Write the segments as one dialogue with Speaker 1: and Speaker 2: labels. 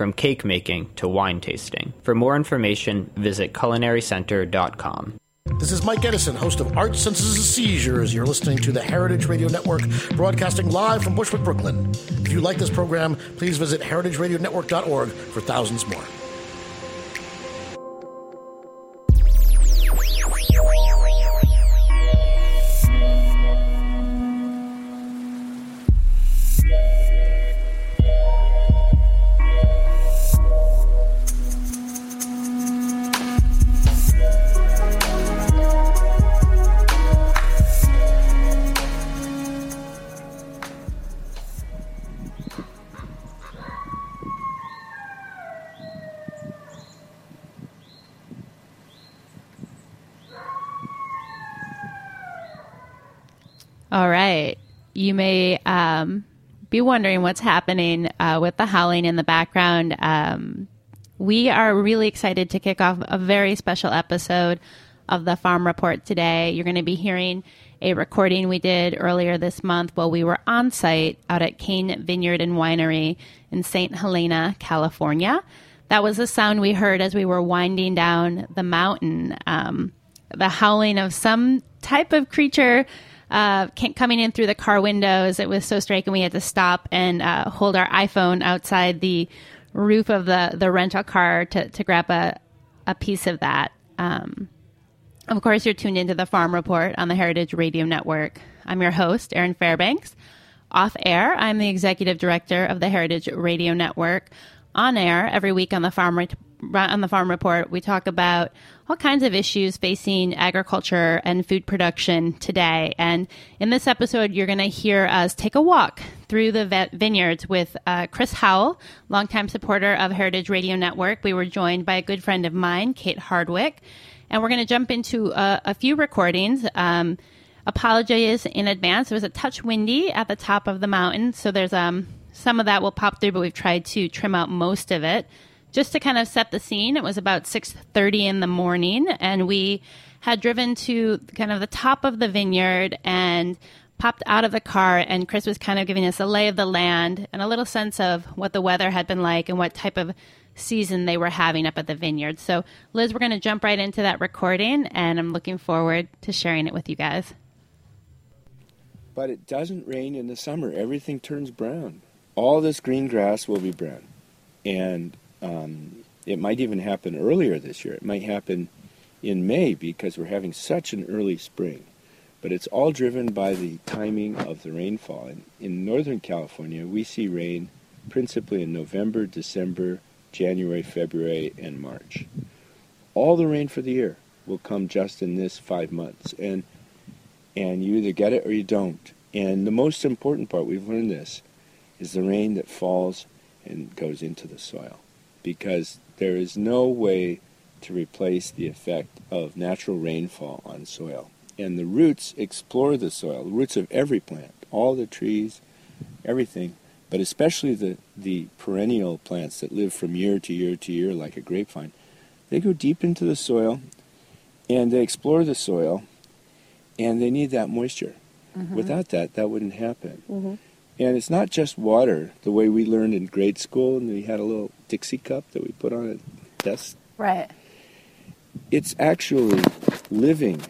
Speaker 1: from cake making to wine tasting. For more information, visit culinarycenter.com.
Speaker 2: This is Mike Edison, host of Art Senses and Seizures. You're listening to the Heritage Radio Network, broadcasting live from Bushwick, Brooklyn. If you like this program, please visit heritageradionetwork.org for thousands more.
Speaker 3: All right. You may um, be wondering what's happening uh, with the howling in the background. Um, we are really excited to kick off a very special episode of the Farm Report today. You're going to be hearing a recording we did earlier this month while we were on site out at Cain Vineyard and Winery in St. Helena, California. That was the sound we heard as we were winding down the mountain. Um, the howling of some type of creature uh, coming in through the car windows. It was so striking. We had to stop and uh, hold our iPhone outside the roof of the, the rental car to, to grab a, a piece of that. Um, of course, you're tuned into the Farm Report on the Heritage Radio Network. I'm your host, Erin Fairbanks. Off air, I'm the executive director of the Heritage Radio Network. On air, every week on the Farm Report on the Farm Report, we talk about all kinds of issues facing agriculture and food production today. And in this episode, you're going to hear us take a walk through the vineyards with uh, Chris Howell, longtime supporter of Heritage Radio Network. We were joined by a good friend of mine, Kate Hardwick. And we're going to jump into a, a few recordings. Um, apologies in advance. It was a touch windy at the top of the mountain, so there's um, some of that will pop through, but we've tried to trim out most of it just to kind of set the scene, it was about 6:30 in the morning and we had driven to kind of the top of the vineyard and popped out of the car and Chris was kind of giving us a lay of the land and a little sense of what the weather had been like and what type of season they were having up at the vineyard. So, Liz, we're going to jump right into that recording and I'm looking forward to sharing it with you guys.
Speaker 4: But it doesn't rain in the summer. Everything turns brown. All this green grass will be brown. And um, it might even happen earlier this year. It might happen in May because we're having such an early spring. But it's all driven by the timing of the rainfall. And in Northern California, we see rain principally in November, December, January, February, and March. All the rain for the year will come just in this five months. And and you either get it or you don't. And the most important part, we've learned this, is the rain that falls and goes into the soil because there is no way to replace the effect of natural rainfall on soil. And the roots explore the soil, the roots of every plant, all the trees, everything, but especially the, the perennial plants that live from year to year to year like a grapevine. They go deep into the soil and they explore the soil and they need that moisture. Mm-hmm. Without that, that wouldn't happen. Mm-hmm. And it's not just water, the way we learned in grade school, and we had a little Dixie cup that we put on a desk.
Speaker 3: Right.
Speaker 4: It's actually living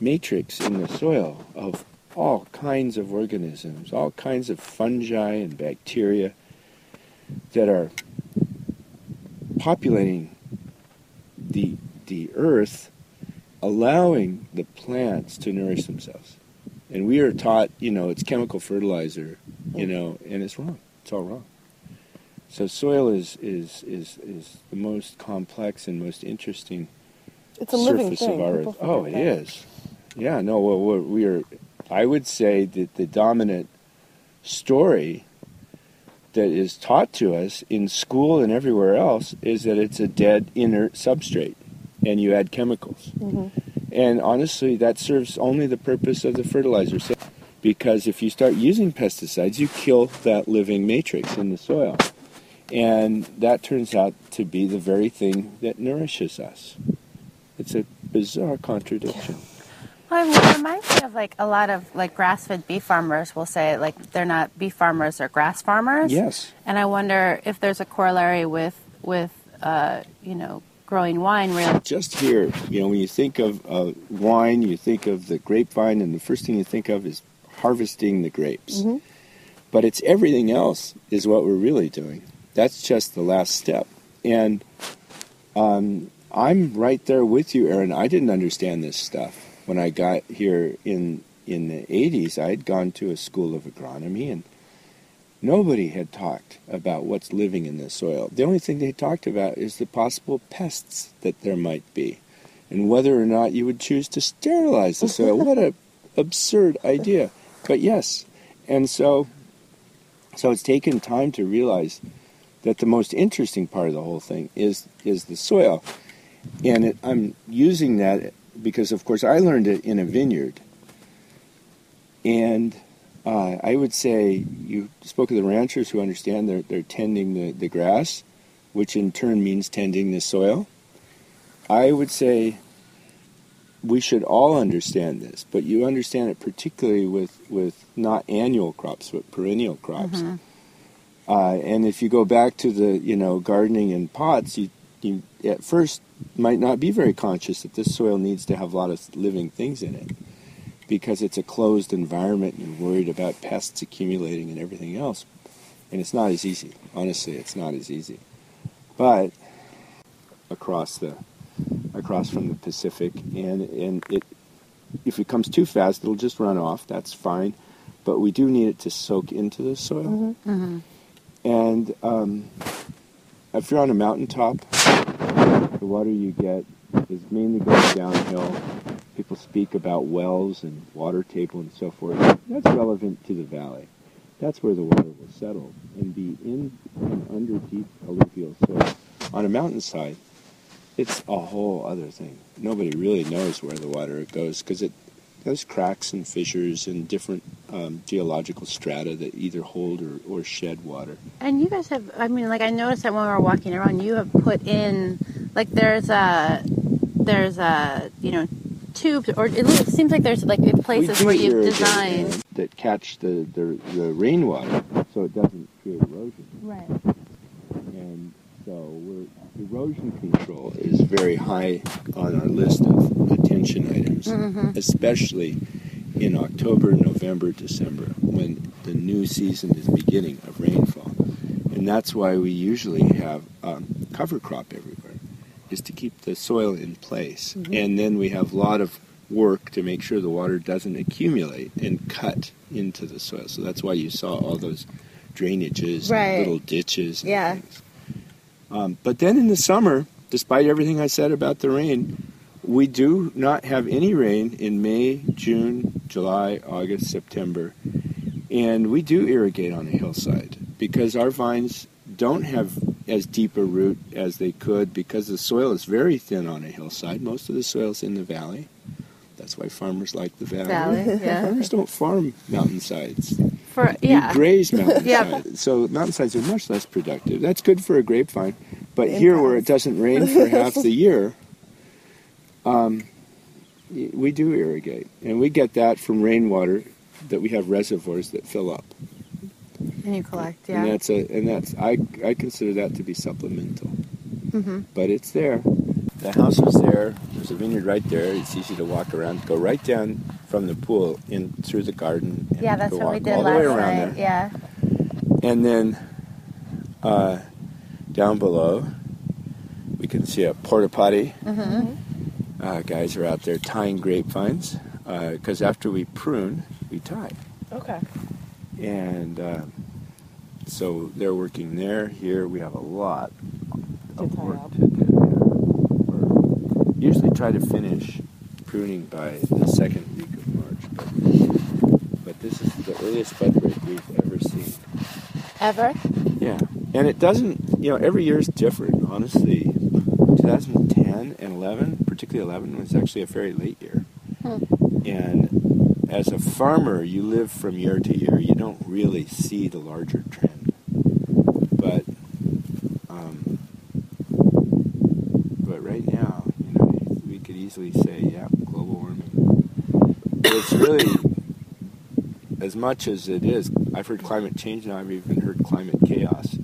Speaker 4: matrix in the soil of all kinds of organisms, all kinds of fungi and bacteria that are populating the, the earth, allowing the plants to nourish themselves. And we are taught, you know, it's chemical fertilizer, you know, and it's wrong. It's all wrong. So soil is, is, is, is the most complex and most interesting
Speaker 5: It's a living
Speaker 4: surface
Speaker 5: thing.
Speaker 4: of our
Speaker 5: People
Speaker 4: earth. Oh, it
Speaker 5: that.
Speaker 4: is. Yeah, no, well, we are, I would say that the dominant story that is taught to us in school and everywhere else is that it's a dead inert substrate and you add chemicals. Mm-hmm. And honestly, that serves only the purpose of the fertilizer. Because if you start using pesticides, you kill that living matrix in the soil. And that turns out to be the very thing that nourishes us. It's a bizarre contradiction.
Speaker 3: Well, it reminds me of like a lot of like grass-fed beef farmers will say like they're not beef farmers, they're grass farmers.
Speaker 4: Yes.
Speaker 3: And I wonder if there's a corollary with with uh, you know growing wine where
Speaker 4: Just here, you know, when you think of uh, wine, you think of the grapevine, and the first thing you think of is harvesting the grapes. But it's everything else is what we're really doing. That's just the last step. And um, I'm right there with you, Erin. I didn't understand this stuff when I got here in in the 80s. I had gone to a school of agronomy, and nobody had talked about what's living in the soil. The only thing they talked about is the possible pests that there might be, and whether or not you would choose to sterilize the soil. what a absurd idea! But yes, and so so it's taken time to realize that the most interesting part of the whole thing is is the soil, and it, I'm using that because, of course, I learned it in a vineyard, and uh, I would say you spoke of the ranchers who understand they're they're tending the, the grass, which in turn means tending the soil. I would say we should all understand this, but you understand it particularly with, with not annual crops, but perennial crops. Uh, and if you go back to the you know gardening in pots, you you at first might not be very conscious that this soil needs to have a lot of living things in it because it's a closed environment and you're worried about pests accumulating and everything else. And it's not as easy. Honestly, it's not as easy. But across the across from the Pacific and and it if it comes too fast it'll just run off. That's fine. But we do need it to soak into the soil. And um, if you're on a mountaintop, the water you get is mainly going downhill. People speak about wells and water table and so forth. That's relevant to the valley. That's where the water will settle and be in and under deep alluvial soil. On a mountainside, it's a whole other thing. Nobody really knows where the water goes because it has cracks and fissures and different um, geological strata that either hold or, or shed water.
Speaker 3: And you guys have, I mean, like I noticed that when we were walking around, you have put in, like there's a, there's a, you know, tubes, or it seems like there's like places where you've designed.
Speaker 4: them that catch the, the the rainwater so it doesn't create erosion.
Speaker 3: Right.
Speaker 4: So erosion control is very high on our list of attention items, especially in October, November, December, when the new season is beginning of rainfall. And that's why we usually have um, cover crop everywhere, is to keep the soil in place. And then we have a lot of work to make sure the water doesn't accumulate and cut into the soil. So that's why you saw all those drainages
Speaker 3: Right.
Speaker 4: and little ditches. And
Speaker 3: Yeah.
Speaker 4: things. Um, but then in the summer, despite everything I said about the rain, we do not have any rain in May, June, July, August, September. And we do irrigate on a hillside because our vines don't have as deep a root as they could because the soil is very thin on a hillside. Most of the soil is in the valley. That's why farmers like the valley.
Speaker 3: Valley, yeah.
Speaker 4: Farmers don't farm mountainsides.
Speaker 3: For, yeah.
Speaker 4: You graze mountainsides.
Speaker 3: Yeah.
Speaker 4: So mountainsides are much less productive. That's good for a grapevine. But here, where it doesn't rain for half the year, um, we do irrigate. And we get that from rainwater that we have reservoirs that fill up.
Speaker 3: And you collect, yeah.
Speaker 4: And that's a and that's I I consider that to be supplemental.
Speaker 3: Mm-hmm.
Speaker 4: But it's there. The house was there. There's a vineyard right there. It's easy to walk around. Go right down from the pool in through the garden. And
Speaker 3: Yeah, that's
Speaker 4: go
Speaker 3: what we did
Speaker 4: all the
Speaker 3: last
Speaker 4: way around
Speaker 3: night.
Speaker 4: there.
Speaker 3: Yeah.
Speaker 4: And then uh, down below, we can see a porta potty.
Speaker 3: Mm-hmm.
Speaker 4: Uh, guys are out there tying grapevines because after we prune, we tie.
Speaker 5: Okay.
Speaker 4: And uh, so they're working there. Here we have a lot of
Speaker 5: To tie
Speaker 4: work
Speaker 5: up.
Speaker 4: to do. We're usually try to finish pruning by the second week of March, but, this is the earliest bud break we've ever seen.
Speaker 3: Ever?
Speaker 4: Yeah, and it doesn't. You know, every year is different. Honestly, 2010 and 11, particularly 11, was actually a very late year. And as a farmer, you live from year to year. You don't really see the larger trend. But, um, but right now, you know, we could easily say, yeah, global warming. It's really as much as it is. I've heard climate change now. I've even heard climate chaos.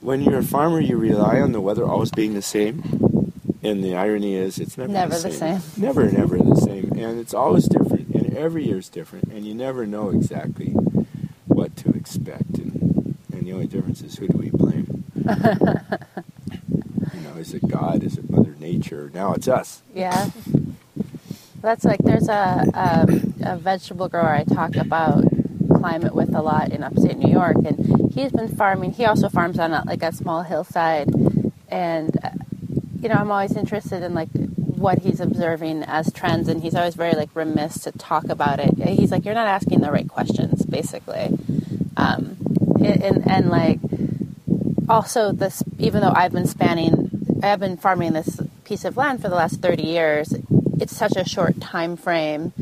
Speaker 4: When you're a farmer, you rely on the weather always being the same, and the irony is, it's never,
Speaker 3: Never
Speaker 4: the
Speaker 3: the
Speaker 4: same.
Speaker 3: same.
Speaker 4: Never, never the same, and it's always different. And every year is different, and you never know exactly what to expect. And, and the only difference is who do we blame? you know, is it God? Is it Mother Nature? Now it's us.
Speaker 3: Yeah. That's like there's a, a a vegetable grower I talk about climate with a lot in upstate New York, and he's been farming. He also farms on a, like a small hillside, and uh, you know I'm always interested in like what he's observing as trends, and he's always very like remiss to talk about it. He's like, you're not asking the right questions, basically, um, and, and and like also this even though I've been spanning I've been farming this piece of land for the last 30 years it's such a short time frame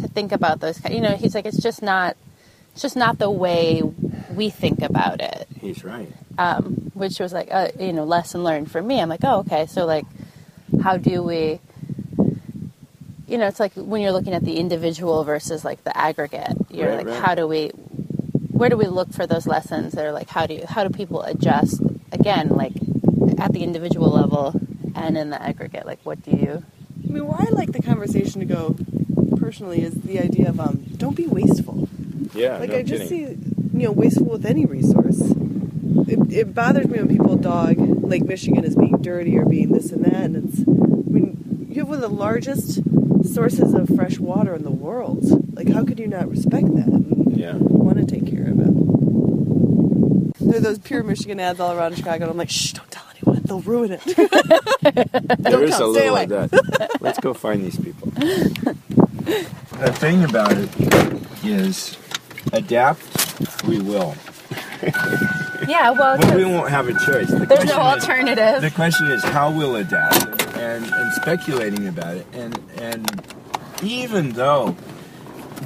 Speaker 3: to think about those kind you know he's like it's just not it's just not the way we think about it
Speaker 4: He's right.
Speaker 3: um, which was like a you know lesson learned for me i'm like oh okay so like how do we you know it's like when you're looking at the individual versus like the aggregate you're
Speaker 4: Right,
Speaker 3: like
Speaker 4: right.
Speaker 3: how do we where do we look for those lessons that are like how do you how do people adjust again like at the individual level and in the aggregate like what do you
Speaker 5: I mean, where I like the conversation to go personally is the idea of um, don't be wasteful.
Speaker 4: Yeah,
Speaker 5: Like
Speaker 4: no
Speaker 5: I just
Speaker 4: kidding.
Speaker 5: see, you know, wasteful with any resource. It, it bothers me when people dog Lake Michigan as being dirty or being this and that. And it's, I mean, you have one of the largest sources of fresh water in the world. Like, how could you not respect that and
Speaker 4: Yeah.
Speaker 5: want to take care of it? There are those pure Michigan ads all around Chicago, and I'm like, shh, don't tell anyone. They'll ruin it.
Speaker 4: There is a
Speaker 5: come, stay
Speaker 4: little
Speaker 5: away.
Speaker 4: of that. Let's go find these people. The thing about it is, adapt we will,
Speaker 3: yeah well
Speaker 4: but we won't have a choice. The
Speaker 3: there's no
Speaker 4: question is-
Speaker 3: alternative
Speaker 4: The question is how we'll adapt, and, and speculating about it, and and even though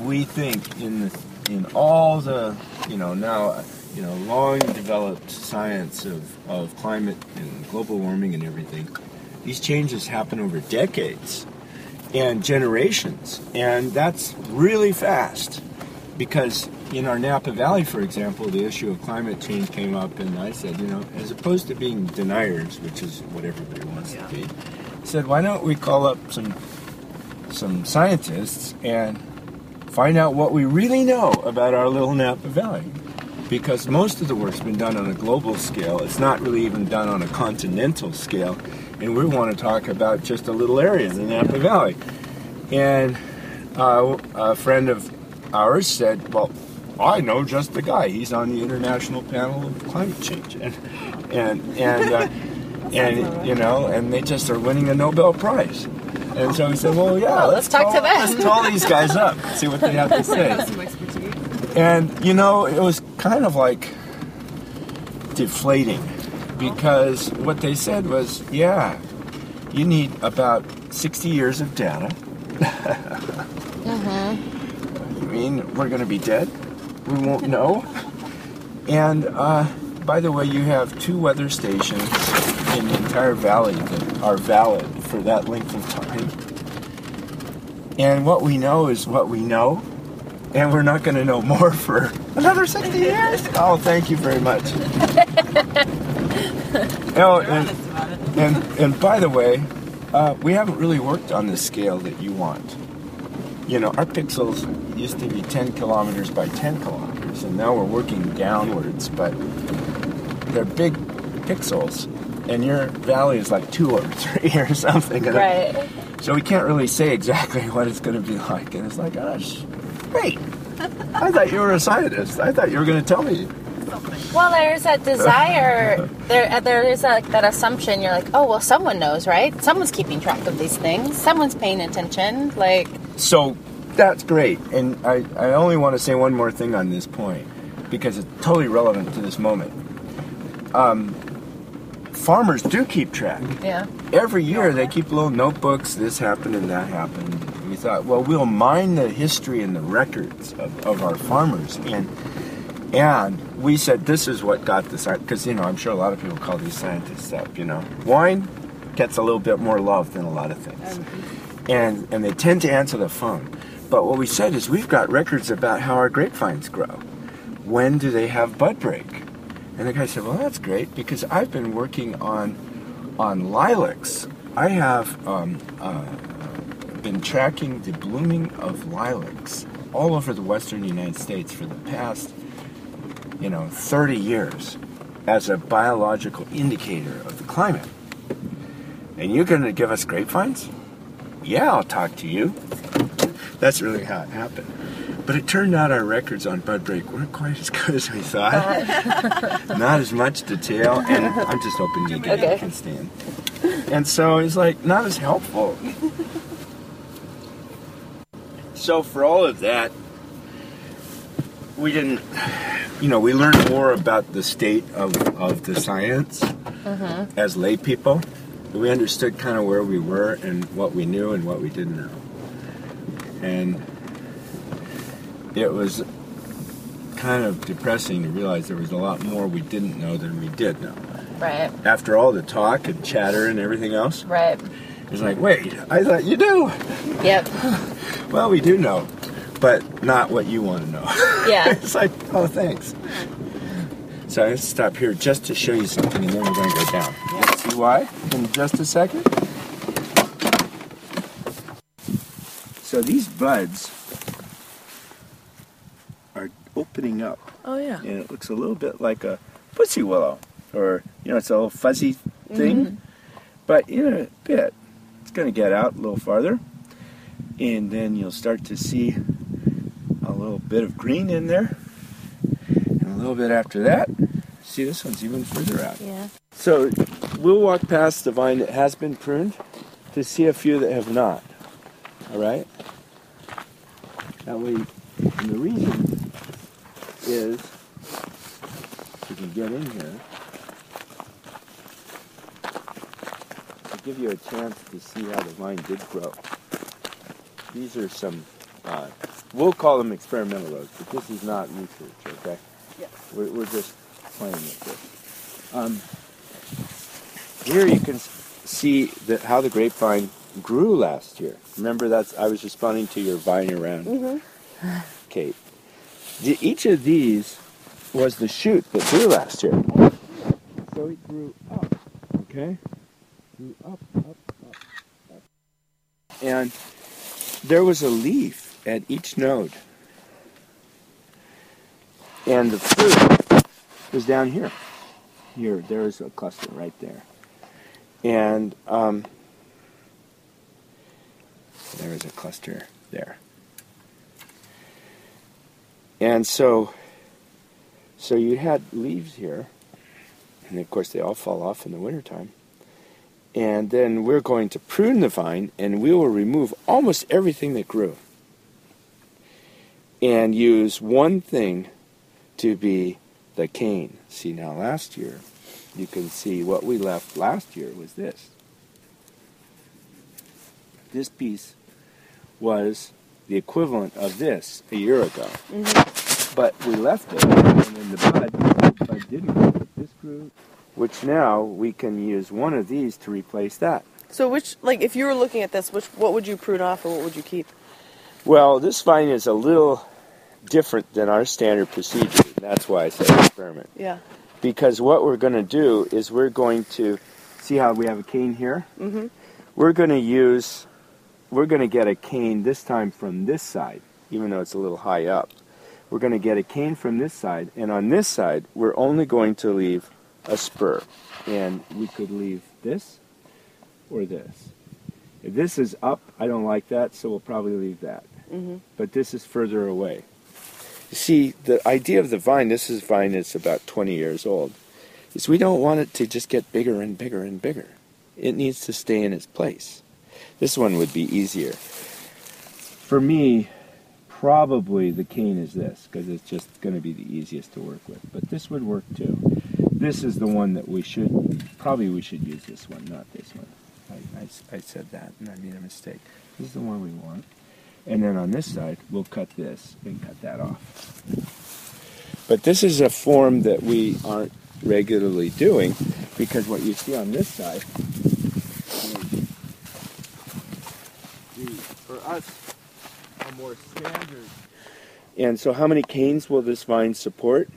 Speaker 4: we think in the, in all the you know now you know long developed science of, of climate and global warming and everything, these changes happen over decades and generations, and that's really fast because in our Napa Valley, for example, the issue of climate change came up, and I said, you know, as opposed to being deniers, which is what everybody wants to be, I said, why don't we call up some some scientists and find out what we really know about our little Napa Valley? Because most of the work's been done on a global scale. It's not really even done on a continental scale, and we want to talk about just a little area in the Napa Valley. And uh, a friend of ours said, "Well, I know just the guy. He's on the International Panel of Climate Change, and and and uh, and you know, and they just are winning a Nobel Prize." And so he said, "Well, yeah,
Speaker 3: Well, let's talk
Speaker 4: call,
Speaker 3: to them."
Speaker 4: Let's call these guys up, see what they have to say." And you know, it was kind of like deflating because what they said was, "Yeah, you need about 60 years of data." mm-hmm. You mean we're going to be dead? We won't know. And uh, by the way, you have two weather stations in the entire valley that are valid for that length of time. And what we know is what we know. And we're not going to know more for another 60 years. Oh, thank you very much. oh, and, and, and by the way, uh, we haven't really worked on the scale that you want. You know, our pixels used to be 10 kilometers by 10 kilometers, and now we're working downwards, but they're big pixels, and your valley is like two or three or something.
Speaker 3: Right.
Speaker 4: so we can't really say exactly what it's going to be like. And it's like, gosh, wait. I thought you were a scientist. I thought you were going to tell me.
Speaker 3: Well, there's that desire. there, uh, there is like that assumption. You're like, oh, well, someone knows, right? Someone's keeping track of these things. Someone's paying attention. Like,
Speaker 4: So that's great. And I, I only want to say one more thing on this point because it's totally relevant to this moment. Um, farmers do keep track.
Speaker 3: yeah,
Speaker 4: Every year they keep little notebooks, this happened and that happened. Thought, well, we'll mine the history and the records of, of our farmers. And and we said this is what got the science, because, you know, I'm sure a lot of people call these scientists up, you know. Wine gets a little bit more love than a lot of things. And, and they tend to answer the phone. But what we said is we've got records about how our grapevines grow. When do they have bud break? And the guy said, "Well, that's great because I've been working on on lilacs. I have um, uh, been tracking the blooming of lilacs all over the western United States for the past, you know, 30 years as a biological indicator of the climate. And you're going to give us grapevines? Yeah, I'll talk to you. That's really how it happened. But it turned out our records on bud break weren't quite as good as we thought. not as much detail, and I'm just hoping you
Speaker 3: Okay.
Speaker 4: can stand. And so it's like not as helpful. So for all of that, we didn't, you know, we learned more about the state of, of the science mm-hmm. as lay people. We understood kind of where we were and what we knew and what we didn't know. And it was kind of depressing to realize there was a lot more we didn't know than we did know.
Speaker 3: right,
Speaker 4: After all the talk and chatter and everything else,
Speaker 3: right.
Speaker 4: It's like, wait, I thought you do.
Speaker 3: Yep.
Speaker 4: Well, we do know, but not what you want to know.
Speaker 3: Yeah.
Speaker 4: it's like, oh, thanks. So I have to stop here just to show you something, and then we're going to go down. See why? In just a second. So these buds are opening up,
Speaker 5: Oh yeah.
Speaker 4: and it looks a little bit like a pussy willow, or you know, it's a little fuzzy thing. Mm-hmm. But in a bit, it's going to get out a little farther, and then you'll start to see a little bit of green in there, and a little bit after that. See, this one's even further out.
Speaker 5: Yeah.
Speaker 4: So we'll walk past the vine that has been pruned to see a few that have not. All right. That way, and the reason is if you can get in here. Give you a chance to see how the vine did grow. These are some, uh, we'll call them experimental rows, but this is not research, okay?
Speaker 5: Yeah.
Speaker 4: We're, we're just playing with this. Um, here you can see that how the grapevine grew last year. Remember that's I was responding to your vine around, Kate. The, each of these was the shoot that grew last year. So it grew up, okay? Grew up, up, up, up. And there was a leaf at each node. And the fruit was down here. Here, there's a cluster right there. And um, there is a cluster there. And so, so you had leaves here, and of course they all fall off in the wintertime. And then we're going to prune the vine, and we will remove almost everything that grew, and use one thing to be the cane. See now, last year, you can see what we left last year was this. This piece was the equivalent of this a year ago. Mm-hmm. But we left it, and then the bud, the bud didn't this grew, which now we can use one of these to replace that.
Speaker 5: So which, like, if you were looking at this, which what would you prune off or what would you keep?
Speaker 4: Well, this vine is a little, different than our standard procedure. That's why I say experiment.
Speaker 5: Yeah.
Speaker 4: Because what we're going to do is we're going to see how we have a cane here.
Speaker 5: Mm-hmm.
Speaker 4: We're going to use, we're going to get a cane this time from this side, even though it's a little high up. We're going to get a cane from this side, and on this side, we're only going to leave a spur. And we could leave this or this. If this is up, I don't like that, so we'll probably leave that.
Speaker 5: Mm-hmm.
Speaker 4: But this is further away. You see, the idea of the vine, this is vine that's about 20 years old, is we don't want it to just get bigger and bigger and bigger. It needs to stay in its place. This one would be easier. For me, probably the cane is this, because it's just going to be the easiest to work with. But this would work too. This is the one that we should, probably we should use this one, not this one. I, I, I said that and I made a mistake. This is the one we want. And then on this side, we'll cut this and cut that off. But this is a form that we aren't regularly doing because what you see on this side for us, a more standard. And so, how many canes will this vine support?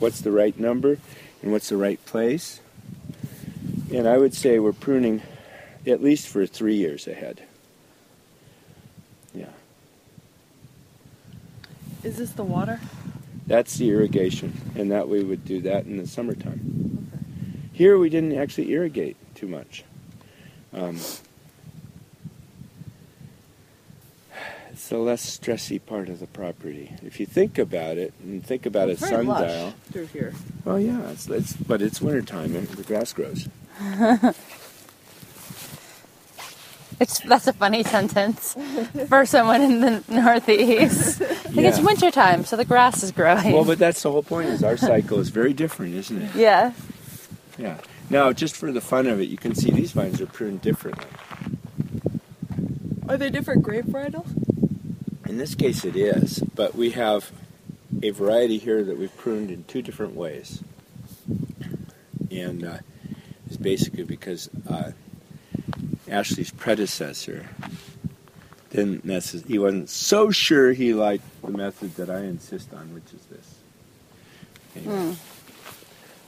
Speaker 4: What's the right number? And what's the right place? And I would say we're pruning at least for three years ahead. Yeah.
Speaker 5: Is this the water?
Speaker 4: That's the irrigation, and that we would do that in the summertime. Here we didn't actually irrigate too much. Um, it's the less stressy part of the property. If you think about it, and think about a
Speaker 5: It's very lush
Speaker 4: sundial.
Speaker 5: through here.
Speaker 4: Well, yeah, it's, it's but it's wintertime and the grass grows.
Speaker 3: It's that's a funny sentence for someone in the Northeast. Like it's
Speaker 4: Yeah.
Speaker 3: wintertime, so the grass is growing.
Speaker 4: Well, but that's the whole point. Is our cycle is very different, isn't it?
Speaker 3: yeah.
Speaker 4: Yeah. Now, just for the fun of it, you can see these vines are pruned differently.
Speaker 5: Are they different grape varietals?
Speaker 4: In this case, it is, but we have a variety here that we've pruned in two different ways. And uh, it's basically because uh, Ashley's predecessor didn't necess- he wasn't so sure he liked the method that I insist on, which is this. Anyway,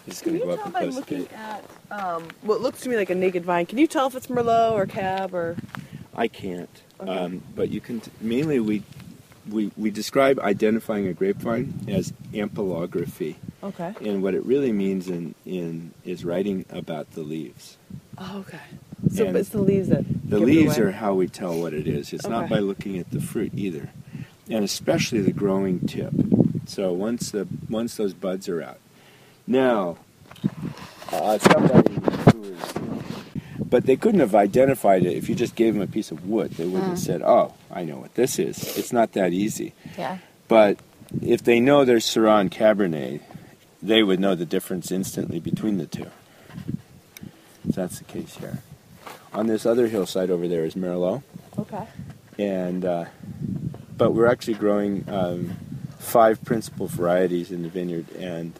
Speaker 4: He's
Speaker 5: Can
Speaker 4: going to
Speaker 5: you
Speaker 4: go
Speaker 5: tell
Speaker 4: up
Speaker 5: by
Speaker 4: and close
Speaker 5: looking at um, what looks to me like a naked vine? Can you tell if it's Merlot or Cab or?
Speaker 4: I can't.
Speaker 5: Okay.
Speaker 4: Um, but you can. T- mainly, we, we we describe identifying a grapevine as ampelography,
Speaker 5: Okay.
Speaker 4: and what it really means in in is writing about the leaves.
Speaker 5: Oh, okay. So
Speaker 4: And
Speaker 5: it's the leaves that.
Speaker 4: The leaves are how we tell what it is. It's not by looking at the fruit either, and especially the growing tip. So once the once those buds are out, now uh, somebody who is, but they couldn't have identified it if you just gave them a piece of wood. They wouldn't have said, "Oh, I know what this is." It's not that easy.
Speaker 3: Yeah.
Speaker 4: But if they know there's Syrah and Cabernet, they would know the difference instantly between the two. That's the case here. On this other hillside over there is Merlot,
Speaker 5: Okay.
Speaker 4: and uh, but we're actually growing um, five principal varieties in the vineyard and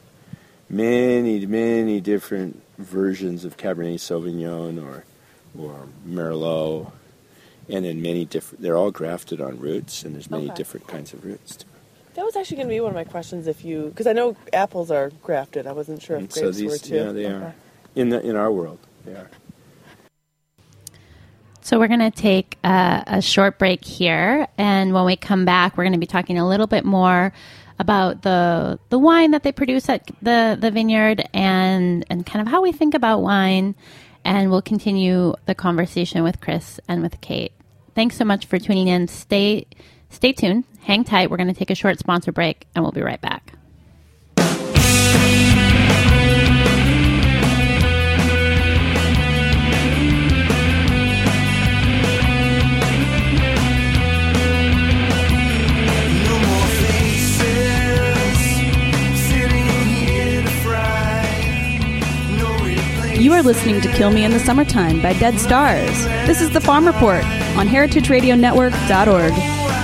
Speaker 4: many, many different versions of Cabernet Sauvignon or or Merlot, and then many different. They're all grafted on roots, and there's many
Speaker 5: Okay.
Speaker 4: different kinds of roots too.
Speaker 5: That was actually going to be one of my questions. If you, because I know apples are grafted. I wasn't sure if
Speaker 4: And so
Speaker 5: grapes
Speaker 4: these-
Speaker 5: were too.
Speaker 4: yeah, they are. In the in our world, they are.
Speaker 3: So we're going to take a, a short break here, and when we come back, we're going to be talking a little bit more about the the wine that they produce at the the vineyard and and kind of how we think about wine, and we'll continue the conversation with Chris and with Kate. Thanks so much for tuning in. Stay stay tuned. Hang tight. We're going to take a short sponsor break, and we'll be right back.
Speaker 6: Listening to Kill Me in the Summertime by Dead Stars. This is the Farm Report on heritageradionetwork.org.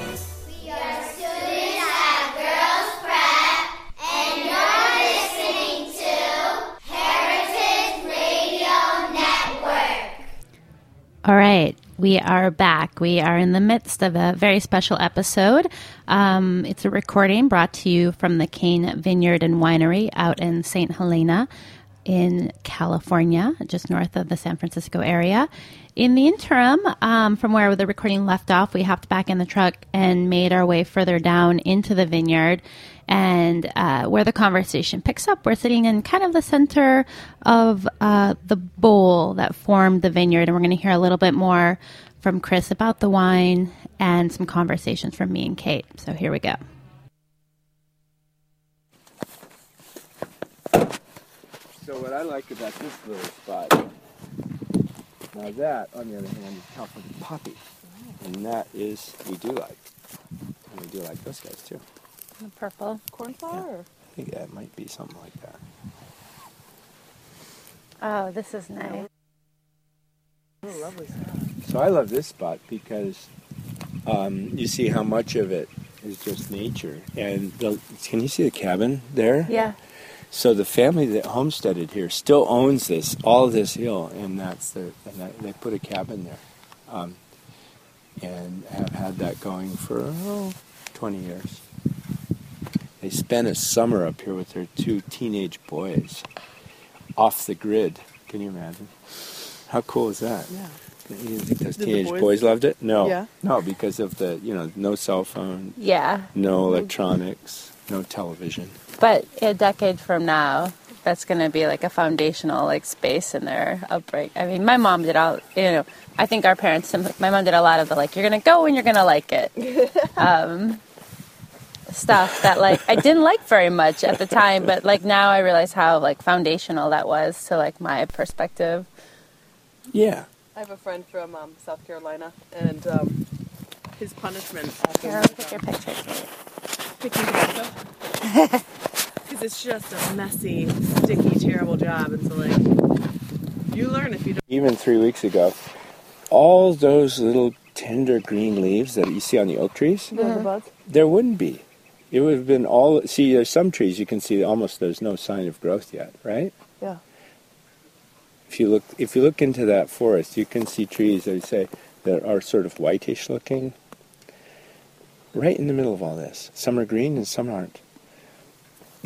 Speaker 3: All right, we are back. We are in the midst of a very special episode. Um, it's a recording brought to you from the Cain Vineyard and Winery out in St. Helena in California, just north of the San Francisco area. In the interim, um, from where the recording left off, we hopped back in the truck and made our way further down into the vineyard. And uh, where the conversation picks up, we're sitting in kind of the center of uh, the bowl that formed the vineyard. And we're going to hear a little bit more from Chris about the wine and some conversations from me and Kate. So here we go.
Speaker 4: So what I like about this little spot, now that, on the other hand, is California poppy. And that is, we do like. And we do like those guys too.
Speaker 3: Purple.
Speaker 5: Cornflower.
Speaker 4: I think that might be something like that.
Speaker 3: Oh, this is nice.
Speaker 5: Oh, lovely.
Speaker 4: So I love this spot because um, you see how much of it is just nature. And the, can you see the cabin there?
Speaker 3: Yeah.
Speaker 4: So the family that homesteaded here still owns this, all of this hill, and that's the and that, they put a cabin there, um, and have had that going for oh, 20 years. They spent a summer up here with their two teenage boys, off the grid. Can you imagine? How cool is that?
Speaker 5: Yeah.
Speaker 4: You didn't think those
Speaker 5: Did
Speaker 4: teenage
Speaker 5: boys-
Speaker 4: boys loved it? No.
Speaker 5: Yeah.
Speaker 4: No, because of the you know no cell phone,
Speaker 3: Yeah.
Speaker 4: no electronics, no television.
Speaker 3: But a decade from now, that's going to be like a foundational like space in their upbringing. I mean, my mom did all, you know, I think our parents, my mom did a lot of the like, you're going to go and you're going to like it. um, stuff that like I didn't like very much at the time, but like now I realize how like foundational that was to like my perspective.
Speaker 4: Yeah.
Speaker 5: I have a friend from um, South Carolina, and um, his punishment often
Speaker 3: Here,
Speaker 5: was,
Speaker 3: look at your picture.
Speaker 5: picking tobacco. Because it's just a messy, sticky, terrible job, and so like you learn if you don't.
Speaker 4: even three weeks ago, all those little tender green leaves that you see on the oak trees,
Speaker 5: The buds.
Speaker 4: there wouldn't be. It would have been all. See, there's some trees you can see almost there's no sign of growth yet, right?
Speaker 5: Yeah.
Speaker 4: If you look, if you look into that forest, you can see trees that say that are sort of whitish looking. Right in the middle of all this, some are green and some aren't,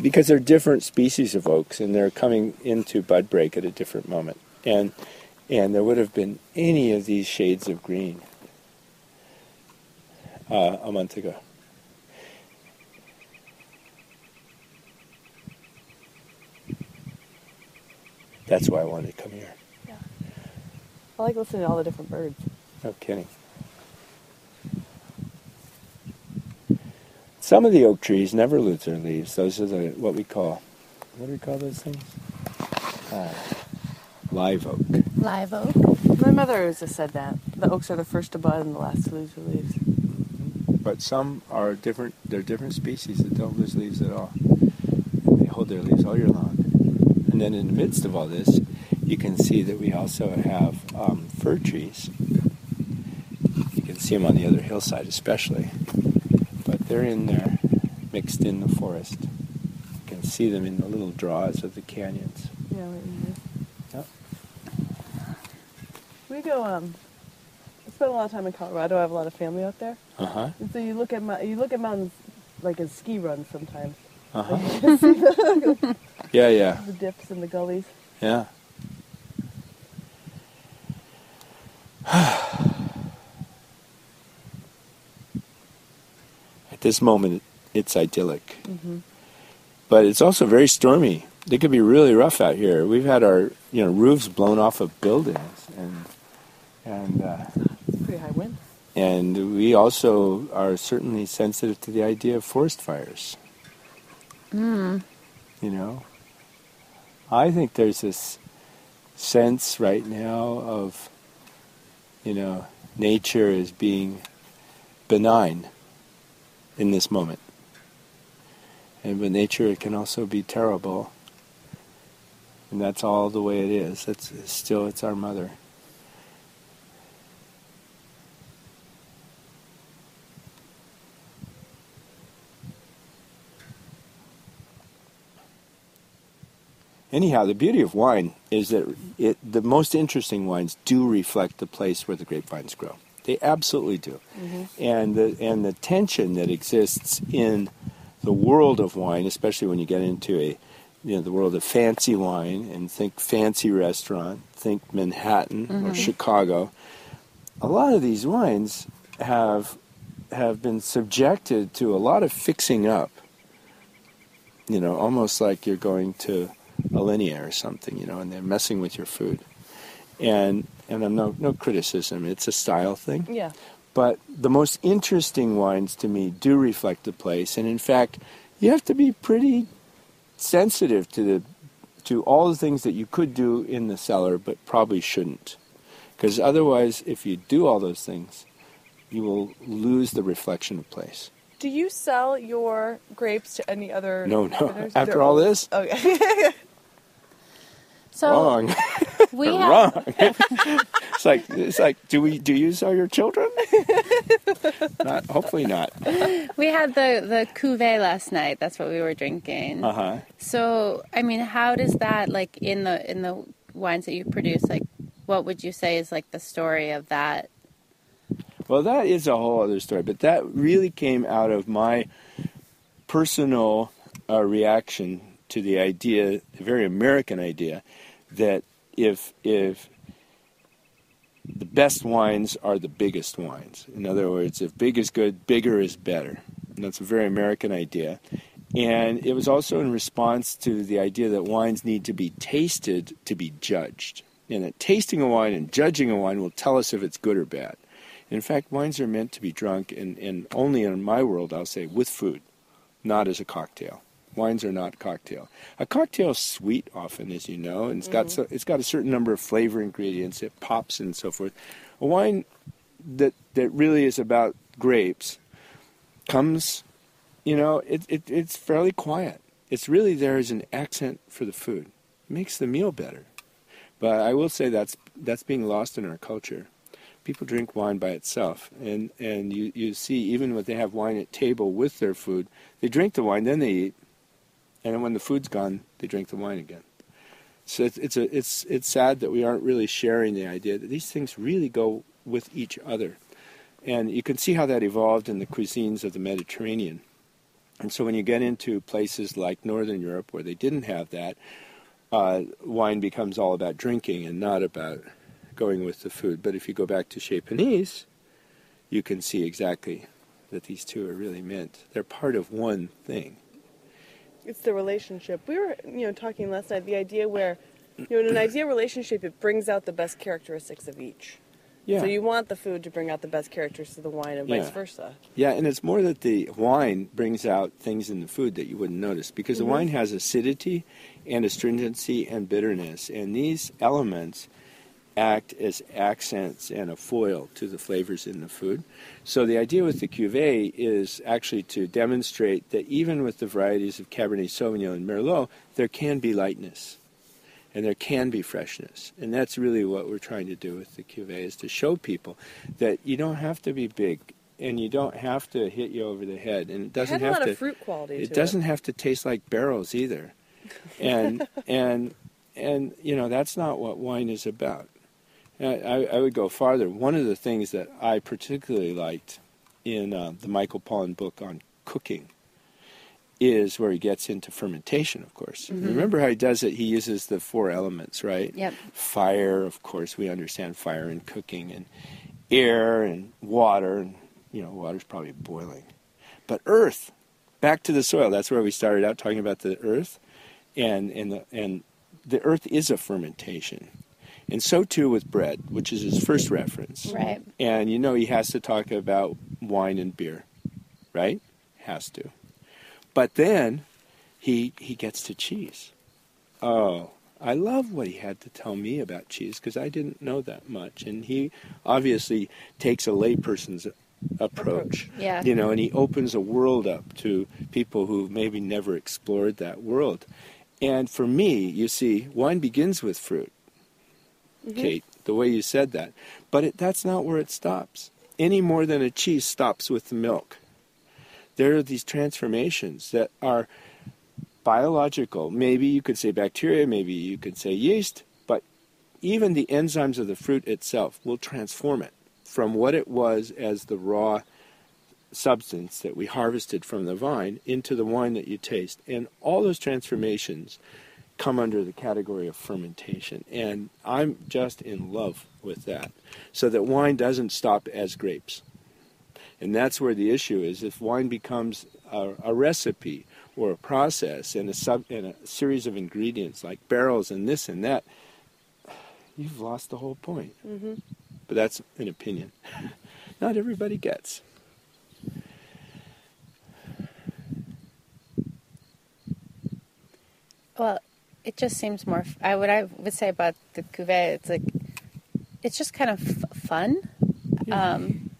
Speaker 4: because they're different species of oaks and they're coming into bud break at a different moment. And and there would have been any of these shades of green uh, a month ago. That's why I wanted to come here. Yeah.
Speaker 5: I like listening to all the different birds.
Speaker 4: No kidding. Some of the oak trees never lose their leaves. Those are the what we call what do we call those things? Uh, live oak.
Speaker 3: Live oak.
Speaker 5: My mother always just said that the oaks are the first to bud and the last to lose their leaves.
Speaker 4: But some are different. They're different species that don't lose leaves at all. And they hold their leaves all year long. And then in the midst of all this, you can see that we also have um, fir trees. You can see them on the other hillside, especially. But they're in there, mixed in the forest. You can see them in the little draws of the canyons.
Speaker 5: Yeah, right in.
Speaker 4: Yep.
Speaker 5: We go. Um, I spent a lot of time in Colorado. I have a lot of family out there,
Speaker 4: Uh huh.
Speaker 5: and so you look at you look at mountains like as ski runs sometimes.
Speaker 4: Uh huh. yeah, yeah,
Speaker 5: The dips and the gullies.
Speaker 4: yeah. At this moment, it's idyllic. Mhm. But it's also very stormy. It could be really rough out here. We've had our, you know, roofs blown off of buildings, and and uh,
Speaker 5: Pretty high wind.
Speaker 4: and we also are certainly sensitive to the idea of forest fires.
Speaker 3: Mm.
Speaker 4: You know, I think there's this sense right now of, you know, nature as being benign in this moment. And but nature it can also be terrible. And that's all the way it is. It's still it's our mother. Anyhow, the beauty of wine is that it, the most interesting wines do reflect the place where the grapevines grow. They absolutely do. And the and the tension that exists in the world of wine, especially when you get into a you know the world of fancy wine and think fancy restaurant, think Manhattan or
Speaker 7: Mhm.
Speaker 4: Chicago. A lot of these wines have have been subjected to a lot of fixing up. You know, almost like you're going to Alinea or something, you know, and they're messing with your food. And and I'm no no criticism. It's a style thing.
Speaker 5: Yeah.
Speaker 4: But the most interesting wines to me do reflect the place, and in fact, you have to be pretty sensitive to the to all the things that you could do in the cellar, but probably shouldn't, because otherwise, if you do all those things, you will lose the reflection of place.
Speaker 5: Do you sell your grapes to any other?
Speaker 4: No, no. After
Speaker 5: They're
Speaker 4: all this?
Speaker 5: Okay.
Speaker 3: So
Speaker 4: Wrong.
Speaker 3: we
Speaker 4: Wrong. it's like it's like do we do you sell your children? not hopefully not.
Speaker 3: we had the the cuvee last night. That's what we were drinking.
Speaker 4: Uh huh.
Speaker 3: So, I mean, how does that like in the in the wines that you produce? Like, what would you say is like the story of that?
Speaker 4: Well, that is a whole other story, but that really came out of my personal uh, reaction to the idea, the very American idea, that if if the best wines are the biggest wines. In other words, if big is good, bigger is better. And that's a very American idea. And it was also in response to the idea that wines need to be tasted to be judged. And that tasting a wine and judging a wine will tell us if it's good or bad. In fact, wines are meant to be drunk, and, and only in my world, I'll say, with food, not as a cocktail. Wines are not cocktail. A cocktail is sweet often, as you know, and it's got mm-hmm. so, it's got a certain number of flavor ingredients. It pops and so forth. A wine that that really is about grapes comes, you know, it, it it's fairly quiet. It's really there as an accent for the food. It makes the meal better. But I will say that's that's being lost in our culture. People drink wine by itself, and and you you see even when they have wine at table with their food, they drink the wine, then they eat, and then when the food's gone, they drink the wine again. So it's it's a, it's it's sad that we aren't really sharing the idea that these things really go with each other, and you can see how that evolved in the cuisines of the Mediterranean. And so when you get into places like Northern Europe where they didn't have that, uh, wine becomes all about drinking and not about going with the food. But if you go back to Chez Panisse, you can see exactly that these two are really meant. They're part of one thing.
Speaker 5: It's the relationship. We were, you know, talking last night. The idea where, you know, in an ideal relationship, it brings out the best characteristics of each.
Speaker 4: Yeah.
Speaker 5: So you want the food to bring out the best characteristics of the wine, and vice versa.
Speaker 4: Yeah, and it's more that the wine brings out things in the food that you wouldn't notice because
Speaker 5: Mhm.
Speaker 4: the wine has acidity and astringency and bitterness, and these elements act as accents and a foil to the flavors in the food. So the idea with the cuvee is actually to demonstrate that even with the varieties of Cabernet Sauvignon and Merlot, there can be lightness and there can be freshness. And that's really what we're trying to do with the cuvee is to show people that you don't have to be big and you don't have to hit you over the head and it doesn't have
Speaker 5: lot
Speaker 4: to
Speaker 5: of fruit quality
Speaker 4: it
Speaker 5: to it.
Speaker 4: doesn't have to taste like barrels either. And and and you know that's not what wine is about. I, I I would go farther. One of the things that I particularly liked in uh, the Michael Pollan book on cooking is where he gets into fermentation, of course.
Speaker 7: Mhm.
Speaker 4: Remember how he does it? He uses the four elements, right?
Speaker 3: Yep.
Speaker 4: Fire, of course, we understand fire in cooking, and air and water, and you know, water's probably boiling. But earth, back to the soil. That's where we started out talking about the earth, and and the and the earth is a fermentation, And so too with bread, which is his first reference.
Speaker 3: Right.
Speaker 4: And you know he has to talk about wine and beer, right? Has to. But then he he gets to cheese. Oh, I love what he had to tell me about cheese because I didn't know that much, and he obviously takes a layperson's approach.
Speaker 3: Yeah.
Speaker 4: You know, and he opens a world up to people who maybe never explored that world. And for me, you see, wine begins with fruit. Mm-hmm. Kate, the way you said that. But it, that's not where it stops. Any more than a cheese stops with the milk. There are these transformations that are biological. Maybe you could say bacteria, maybe you could say yeast, but even the enzymes of the fruit itself will transform it from what it was as the raw substance that we harvested from the vine into the wine that you taste. And all those transformations come under the category of fermentation. And I'm just in love with that. So that wine doesn't stop as grapes. And that's where the issue is. If wine becomes a, a recipe or a process and a, sub, and a series of ingredients like barrels and this and that, you've lost the whole point.
Speaker 5: Mm-hmm.
Speaker 4: But that's an opinion. Not everybody gets.
Speaker 3: Well, it just seems more. I would I would say about the cuvee. It's like it's just kind of f- fun. Um,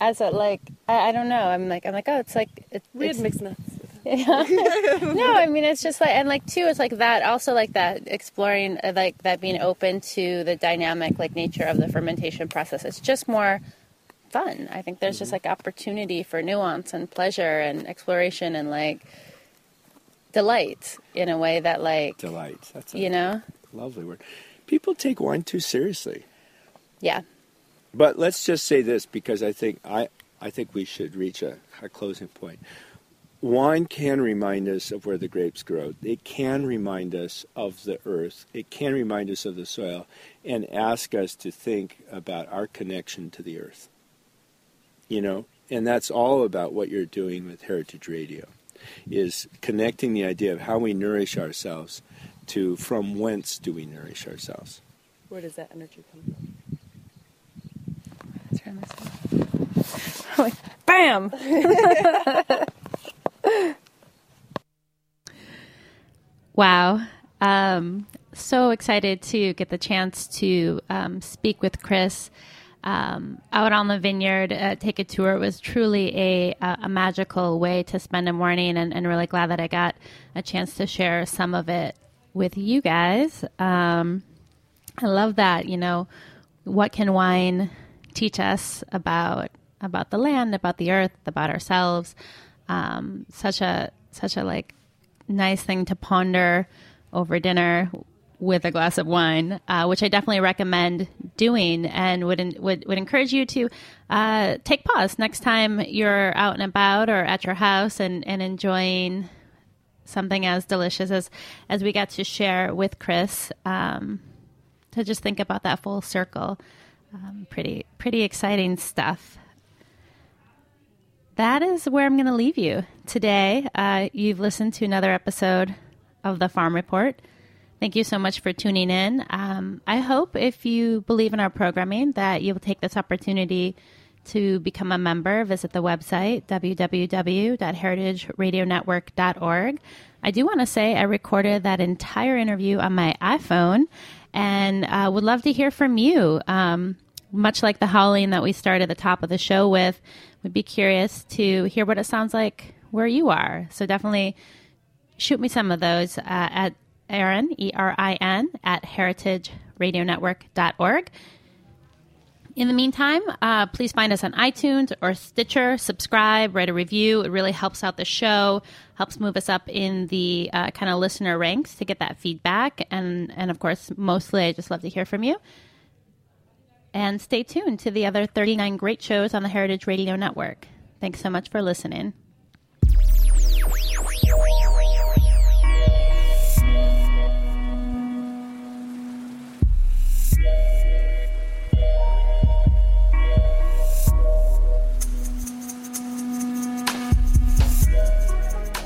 Speaker 3: as a like, I, I don't know. I'm like I'm like oh, it's like it,
Speaker 5: We had mixed nuts.
Speaker 3: no, I mean it's just like and like too, it's like that. Also like that exploring, uh, like that being open to the dynamic like nature of the fermentation process. It's just more fun. I think there's just like opportunity for nuance and pleasure and exploration and like delight in a way that like
Speaker 4: Delight. That's a
Speaker 3: you know
Speaker 4: lovely word. People take wine too seriously.
Speaker 3: yeah
Speaker 4: But let's just say this because I think I, I think we should reach a, a closing point. Wine can remind us of where the grapes grow. It can remind us of the earth. It can remind us of the soil and ask us to think about our connection to the earth. You know, and that's all about what you're doing with Heritage Radio is connecting the idea of how we nourish ourselves to from whence do we nourish ourselves.
Speaker 5: Where does that energy come from?
Speaker 3: Turn this off. like, bam wow um, so excited to get the chance to um, speak with chris um, out on the vineyard uh, take a tour. It was truly a, a, magical way to spend a morning and, and really glad that i got a chance to share some of it with you guys. Um, i love that you know what can wine teach us about about the land, about the earth, about ourselves. Um, such a such a like nice thing to ponder over dinner with a glass of wine, uh, which I definitely recommend doing, and would would would encourage you to uh, take pause next time you're out and about or at your house and and enjoying something as delicious as as we got to share with Chris. Um, to just think about that full circle. Um, pretty pretty exciting stuff. That is where I'm going to leave you today. Uh, you've listened to another episode of the Farm Report. Thank you so much for tuning in. Um, I hope if you believe in our programming that you'll take this opportunity to become a member. Visit the website www.heritageradionetwork.org. I do want to say I recorded that entire interview on my iPhone and uh, would love to hear from you. Um, much like the howling that we started the top of the show with, would be curious to hear what it sounds like where you are. So definitely shoot me some of those uh, at Erin, E R I N, at heritageradionetwork.org. In the meantime, uh, please find us on iTunes or Stitcher. Subscribe, write a review. It really helps out the show, helps move us up in the uh, kind of listener ranks to get that feedback. And, and of course, mostly I just love to hear from you. And stay tuned to the other 39 great shows on the Heritage Radio Network. Thanks so much for listening.